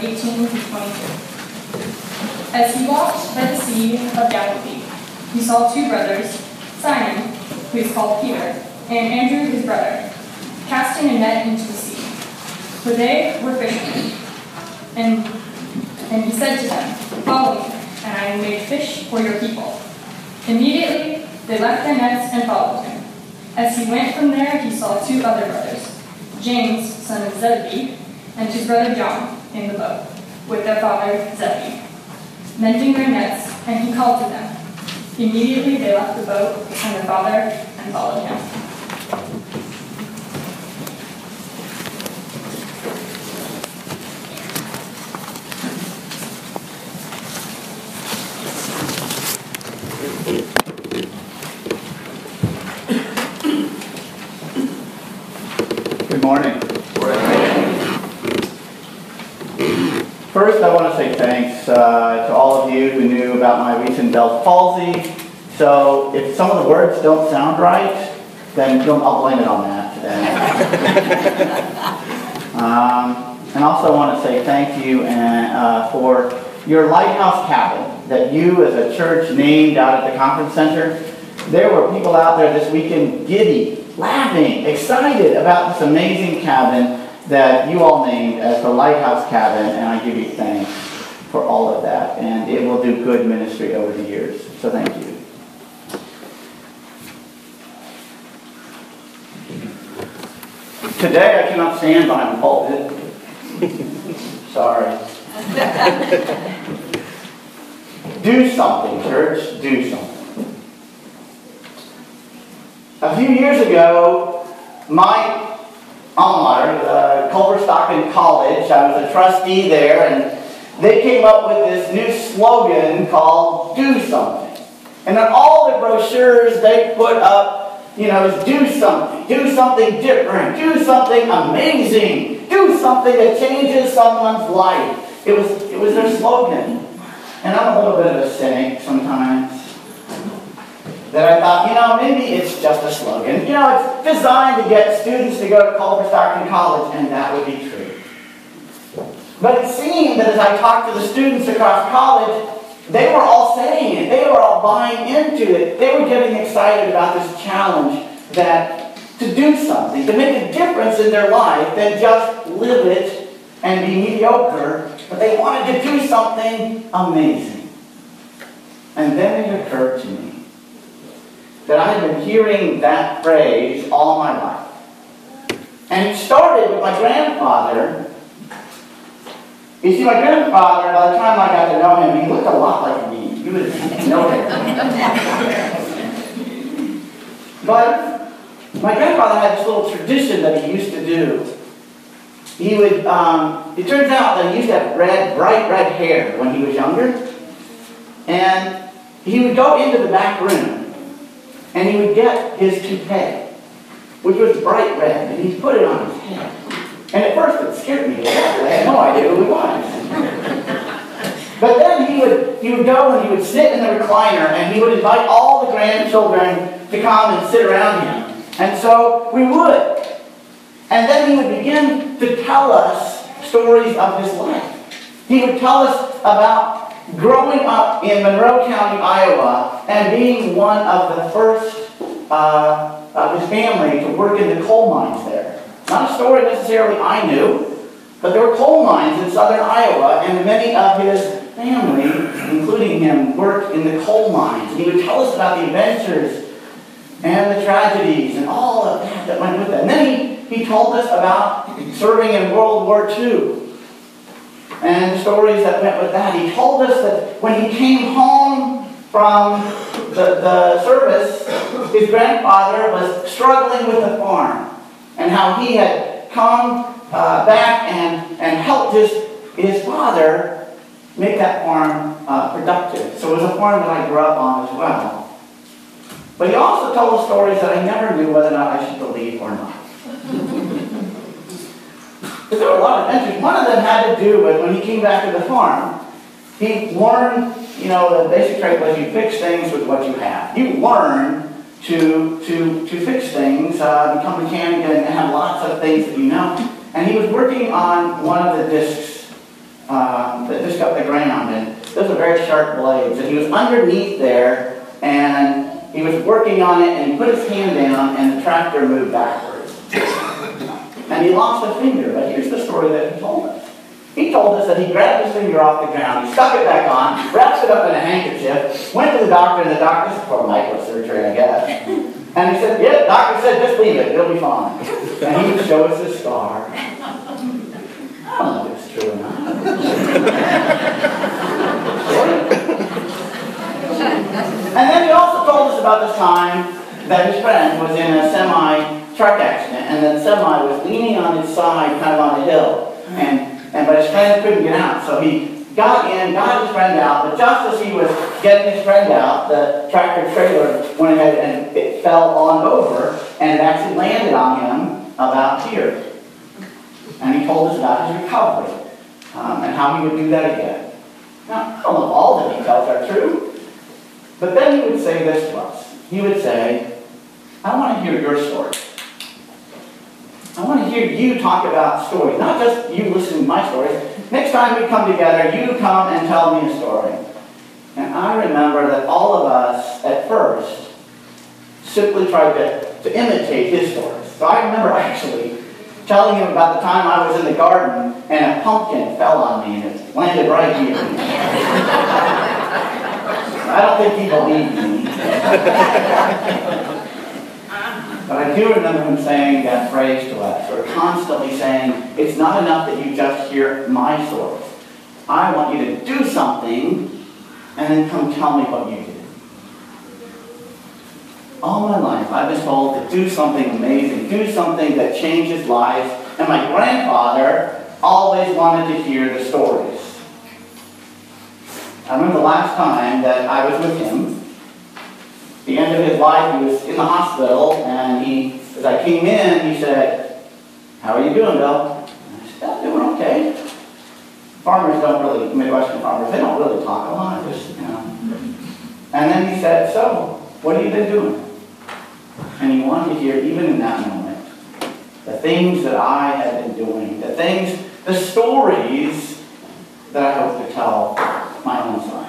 18 to 22. As he walked by the Sea of Galilee, he saw two brothers, Simon, who is called Peter, and Andrew his brother, casting a net into the sea, for they were fishermen. And, and he said to them, Follow me, and I will make fish for your people. Immediately they left their nets and followed him. As he went from there, he saw two other brothers, James, son of Zebedee, and his brother John, in the boat, with their father Zebedee, mending their nets, and he called to them. Immediately they left the boat and their father and followed him. Good morning. First, I want to say thanks uh, to all of you who knew my Bell's palsy. So if some of the words don't sound right, then don't, I'll blame it on that. um, and also I want to say thank you and, uh, for your lighthouse cabin that you as a church named out at the conference center. There were people out there this weekend giddy, laughing, excited about this amazing cabin that you all named as the Lighthouse Cabin, and I give you thanks for all of that. And it will do good ministry over the years. So thank you. Today I cannot stand behind the pulpit. Sorry. do something, church. Do something. A few years ago, my alma mater, uh, Culver Stockton College, I was a trustee there, and they came up with this new slogan called Do Something. And on all the brochures they put up, you know, is do something, do something different, do something amazing, do something that changes someone's life. It was, it was their slogan. And I'm a little bit of a cynic sometimes that I thought, you know, maybe it's just a slogan. You know, it's designed to get students to go to Culver Stockton College, and that would be true. But it seemed that as I talked to the students across college, they were all saying it. They were all buying into it. They were getting excited about this challenge that to do something, to make a difference in their life than just live it and be mediocre, but they wanted to do something amazing. And then it occurred to me that I had been hearing that phrase all my life. And it started with my grandfather. You see, my grandfather, by the time I got to know him, he looked a lot like me. He was no hair. but my grandfather had this little tradition that he used to do. He would, um, it turns out that he used to have red, bright red hair when he was younger. And he would go into the back room and he would get his toupee, which was bright red, and he'd put it on his head. And at first it scared me. I had no idea who he was. but then he would, he would go and he would sit in the recliner and he would invite all the grandchildren to come and sit around him. And so we would. And then he would begin to tell us stories of his life. He would tell us about growing up in Monroe County, Iowa, and being one of the first uh, of his family to work in the coal mines there. Not a story necessarily I knew, but there were coal mines in southern Iowa, and many of his family, including him, worked in the coal mines. And he would tell us about the adventures and the tragedies and all of that that went with it. And then he, he told us about serving in World War II and stories that went with that. He told us that when he came home from the, the service, his grandfather was struggling with the farm and how he had come uh, back and, and helped his, his father make that farm uh, productive. So it was a farm that I grew up on as well. But he also told stories that I never knew whether or not I should believe or not. Because there were a lot of adventures. One of them had to do with when he came back to the farm, he learned, you know, the basic trait was you fix things with what you have. You learn to, to, to fix things, uh, become a mechanic, and have lots of things that you know. And he was working on one of the discs um, that just got the ground, and those are very sharp blades. And he was underneath there, and he was working on it, and he put his hand down, and the tractor moved backwards. And he lost a finger, but here's the story that he told us. He told us that he grabbed his finger off the ground, he stuck it back on, wrapped it up in a handkerchief, went to the doctor, and the doctor said, for microsurgery, I guess. And he said, yeah, the doctor said, just leave it, it'll be fine. And he would show us his scar. I don't know if it's true or not. and then he also told us about the time that his friend was in a semi truck accident, and the semi was leaning on its side, kind of on a hill, and and but his friend couldn't get out, so he got in, got his friend out, but just as he was getting his friend out, the tractor trailer went ahead and it fell on over, and it actually landed on him about here. And he told us about his recovery um, and how he would do that again. Now, I don't know all the details are true, but then he would say this to us. He would say, I want to hear your story. I want to hear you talk about stories, not just you listening to my stories. Next time we come together, you come and tell me a story. And I remember that all of us, at first, simply tried to, to imitate his stories. So I remember actually telling him about the time I was in the garden and a pumpkin fell on me and it landed right here. I don't think he believed me. but I do remember him saying that phrase to us, or constantly saying, it's not enough that you just hear my stories. I want you to do something and then come tell me what you did. All my life, I've been told to do something amazing, do something that changes lives. And my grandfather always wanted to hear the stories. I remember the last time that I was with him. The end of his life, he was in the hospital, and he, as I came in, he said, "How are you doing, Bill?" And I said, "I'm doing okay." Farmers don't really, Midwestern farmers, they don't really talk a lot, just you know. And then he said, "So, what have you been doing?" And he wanted to hear, even in that moment, the things that I had been doing, the things, the stories that I hope to tell my own son.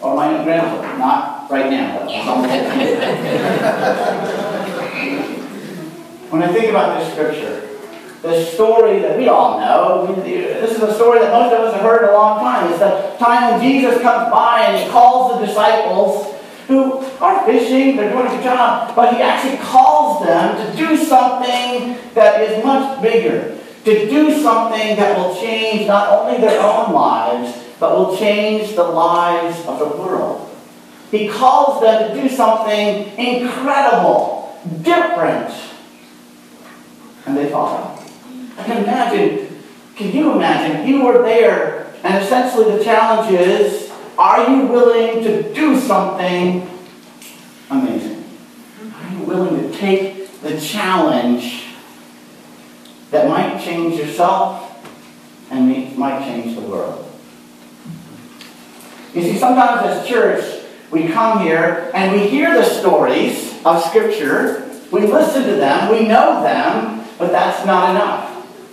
Or my own grandson. Not right now, when I think about this scripture, the story that we all know, this is a story that most of us have heard a long time. It's the time when Jesus comes by and he calls the disciples who are fishing, they're doing a good job, but he actually calls them to do something that is much bigger, to do something that will change not only their own lives, but will change the lives of the world. He calls them to do something incredible, different, and they follow. I can imagine, can you imagine, you were there, and essentially the challenge is are you willing to do something amazing? Are you willing to take the challenge that might change yourself and might change the world? You see, sometimes as church, we come here and we hear the stories of Scripture, we listen to them, we know them, but that's not enough.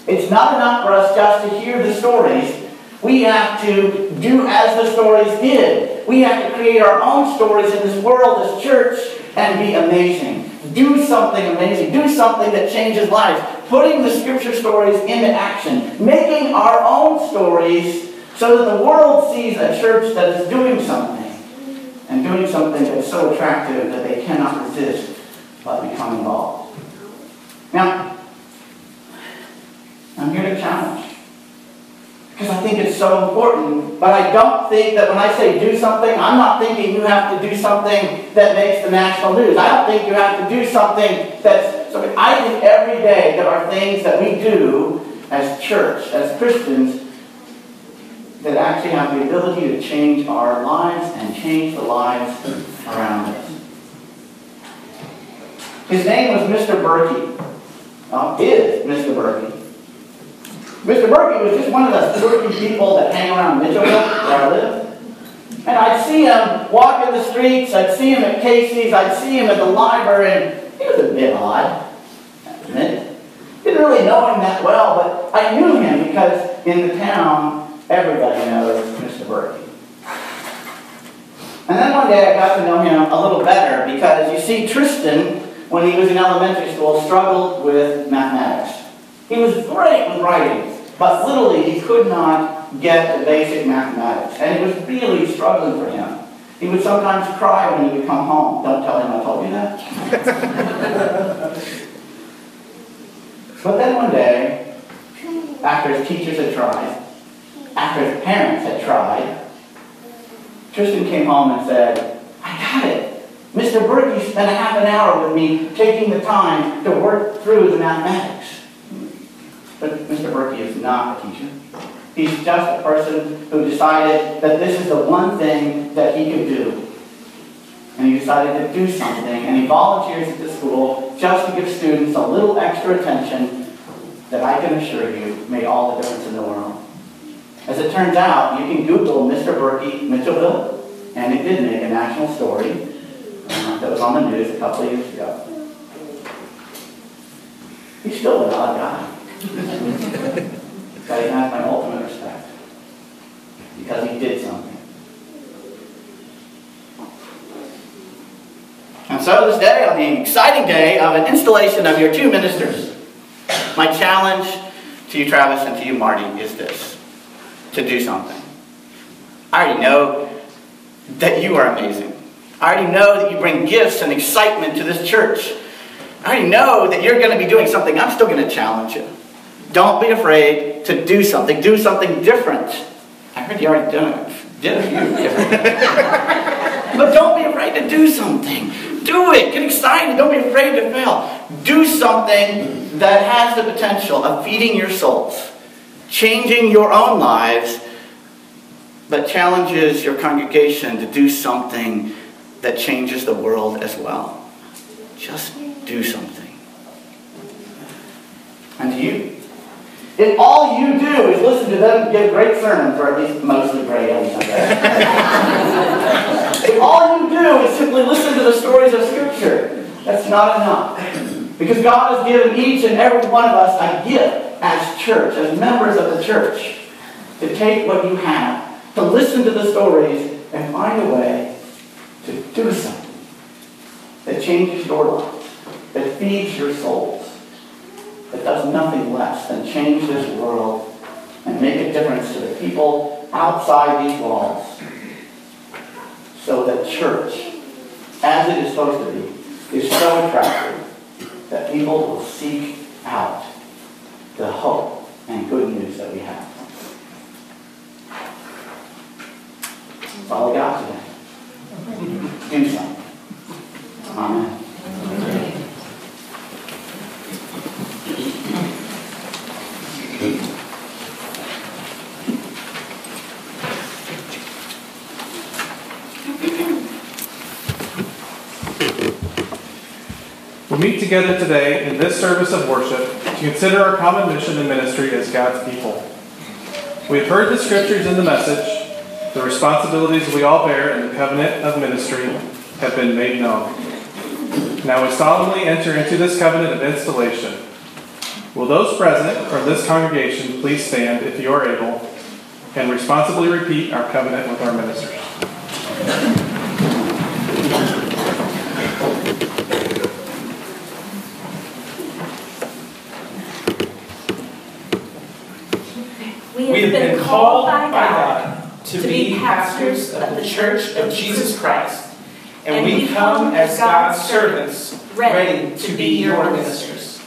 It's not enough for us just to hear the stories we have to do as the stories did. We have to create our own stories in this world as church and be amazing. Do something amazing. Do something that changes lives. Putting the scripture stories into action. Making our own stories so that the world sees a church that is doing something. And doing something that's so attractive that they cannot resist but become involved. Now, I'm here to challenge. Because I think it's so important. But I don't think that when I say do something, I'm not thinking you have to do something that makes the national news. I don't think you have to do something that's. So I think every day there are things that we do as church, as Christians, that actually have the ability to change our lives and change the lives around us. His name was Mr. Berkey. Well, is Mr. Berkey. Mr. Berkey was just one of the 30 people that hang around Mitchellville, where I live. And I'd see him walk in the streets, I'd see him at Casey's, I'd see him at the library, and he was a bit odd. Didn't really know him that well, but I knew him because in the town, everybody knows Mr. Berkey. And then one day I got to know him a little better because you see, Tristan, when he was in elementary school, struggled with mathematics. He was great with writing, but literally he could not get the basic mathematics. And it was really struggling for him. He would sometimes cry when he would come home. Don't tell him I told you that. but then one day, after his teachers had tried, after his parents had tried, Tristan came home and said, I got it. Mr. Berkey spent a half an hour with me taking the time to work through the mathematics. But Mr. Berkey is not a teacher. He's just a person who decided that this is the one thing that he could do. And he decided to do something, and he volunteers at the school just to give students a little extra attention that I can assure you made all the difference in the world. As it turns out, you can Google Mr. Berkey Mitchellville, and it did make a national story uh, that was on the news a couple of years ago. He's still a God guy. but he has my ultimate respect because he did something. And so this day, on the exciting day of an installation of your two ministers, my challenge to you, Travis, and to you, Marty, is this to do something. I already know that you are amazing. I already know that you bring gifts and excitement to this church. I already know that you're going to be doing something. I'm still going to challenge you. Don't be afraid to do something. Do something different. I heard you already done it. Did a few different. Things. But don't be afraid to do something. Do it. Get excited. Don't be afraid to fail. Do something that has the potential of feeding your souls changing your own lives, but challenges your congregation to do something that changes the world as well. Just do something. And to you, if all you do is listen to them give great sermons, or at least mostly great on Sunday, if all you do is simply listen to the stories of Scripture, that's not enough. Because God has given each and every one of us a gift as church, as members of the church, to take what you have, to listen to the stories, and find a way to do something that changes your life, that feeds your souls, that does nothing less than change this world and make a difference to the people outside these walls. So that church, as it is supposed to be, is so attractive that people will seek out the hope and good news that we have. Follow God today. Do something. Amen. We meet together today in this service of worship to consider our common mission and ministry as God's people. We have heard the scriptures in the message. The responsibilities we all bear in the covenant of ministry have been made known. Now we solemnly enter into this covenant of installation. Will those present from this congregation please stand if you are able and responsibly repeat our covenant with our ministers? We have been called by God to be pastors of the Church of Jesus Christ, and we come as God's servants, ready to be your ministers.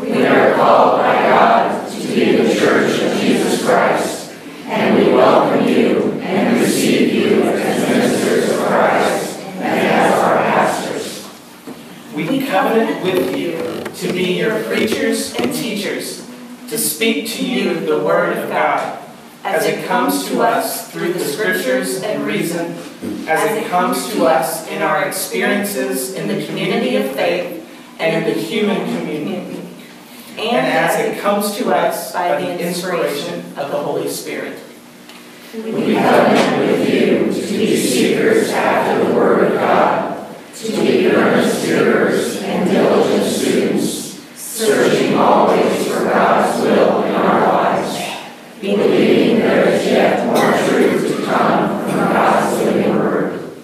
We are called by God to be the Church of Jesus Christ, and we welcome you and receive you as ministers of Christ and as our pastors. We covenant with you to be your preachers and teachers to speak to you the Word of God as it comes to us through the Scriptures and reason, as it comes to us in our experiences in the community of faith and in the human community, and as it comes to us by the inspiration of the Holy Spirit. We covenant with you to be seekers after the Word of God, to be earnest hearers and diligent students, searching always Will in our lives, believing there is yet more truth to come from God's living word.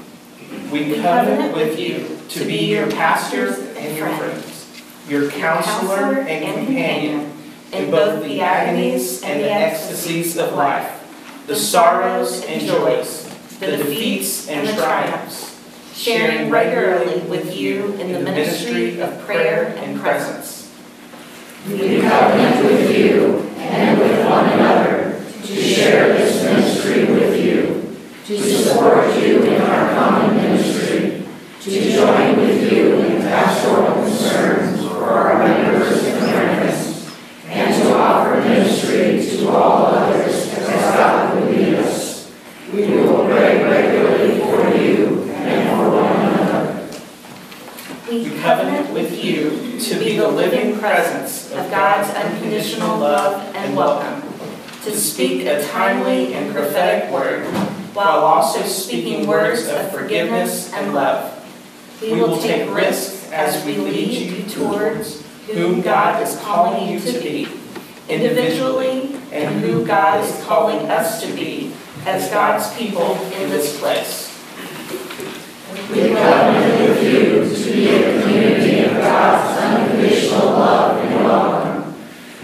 We covenant with you to be your pastors and your friends, your counselor and companion in both the agonies and the ecstasies of life, the sorrows and joys, the defeats and triumphs, sharing regularly with you in the ministry of prayer and presence. We covenant with you and with one another to share this ministry with you, to support you in our common ministry, to join with you in pastoral concerns for our members and friends, and to offer ministry to all others as God would lead us. We will pray regularly for you and for one another. We covenant with you to be the living presence of God's unconditional love and welcome, to speak a timely and prophetic word, while also speaking words of forgiveness and love. We will take risks as we lead you towards whom God is calling you to be, individually, and who God is calling us to be as God's people in this place. We covenant with you to be a community of God's unconditional love and welcome.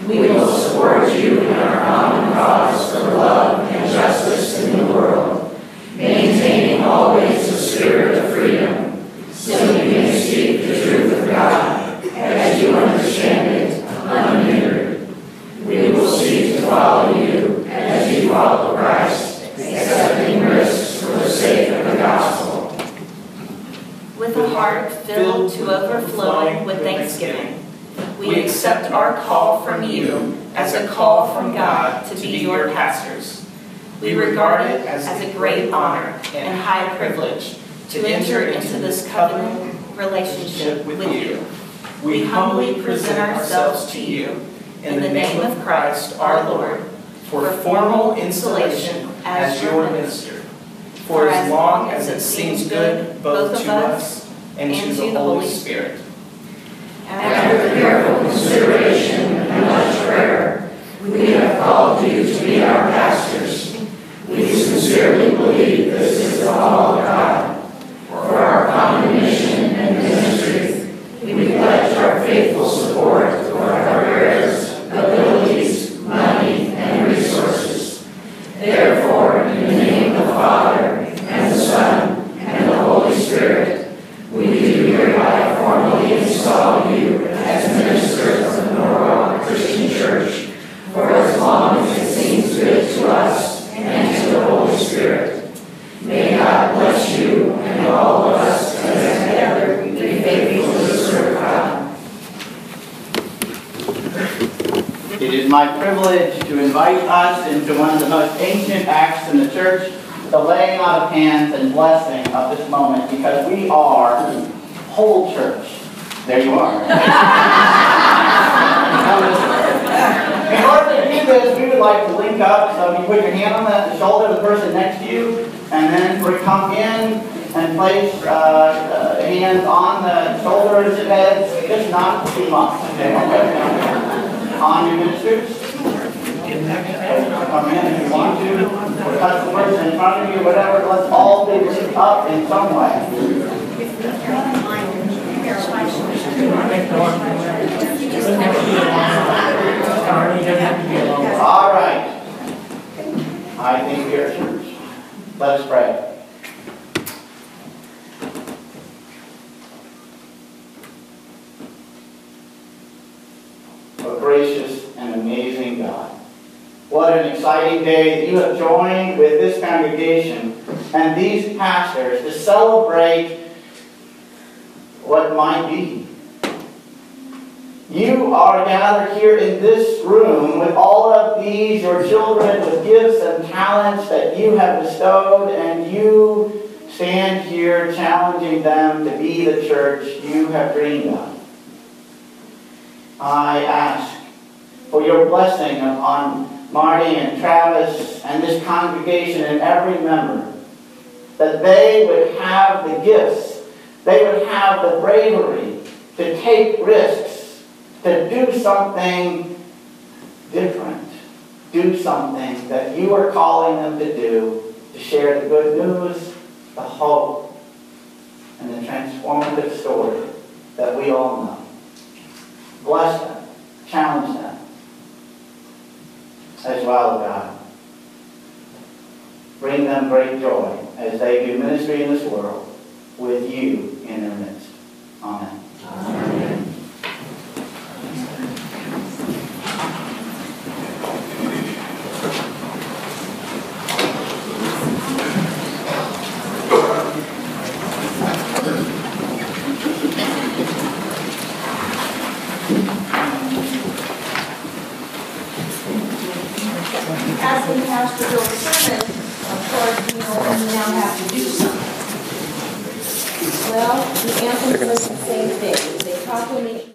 We will support you in our common cause for love and justice in the world, maintaining always a spirit of freedom, so you may speak the truth of God as you understand it, unhindered. We will seek to follow you as you follow Christ, accepting risks for the sake of the gospel. With a heart filled to overflowing with thanksgiving, we accept our call from you as a call from God to be your pastors. We regard it as a great honor and high privilege to enter into this covenant relationship with you. We humbly present ourselves to you in the name of Christ our Lord for formal installation as your minister for as long as it seems good both to us and to the Holy Spirit. After careful consideration and much prayer, we have called you to be our pastors. We sincerely believe this is the call of God. For our common mission and ministry, we pledge our faithful support for our prayers, abilities, money, and resources. Therefore, in the name of the Father, and the Son, and the Holy Spirit, we do hereby formally install you as ministers of the Norwalk Christian Church for as long as it seems good to us and to the Holy Spirit. May God bless you and all of us as together we faithfully serve God. It is my privilege to invite us into one of the most ancient acts in the church, the laying on of hands and blessing of this moment, because we are whole church. There you are. In order to do this, we would like to link up, so you put your hand on the shoulder of the person next to you, and then we come in and place uh, uh, hands on the shoulders heads, just not too much. Okay? On your ministers. Come in if you want to, person in front of you, whatever, let's all be lifted up in some way. All right. I think we are church. Let us pray. A gracious and amazing God. What an exciting day you have joined with this congregation and these pastors to celebrate what might be. You are gathered here in this room with all of these, your children, with gifts and talents that you have bestowed, and you stand here challenging them to be the church you have dreamed of. I ask for your blessing upon Marty and Travis and this congregation and every member that they would have the gifts, they would have the bravery to take risks, to do something different, do something that you are calling them to do, to share the good news, the hope, and the transformative story that we all know. Bless them, challenge them, as well, God. Bring them great joy as they do ministry in this world with you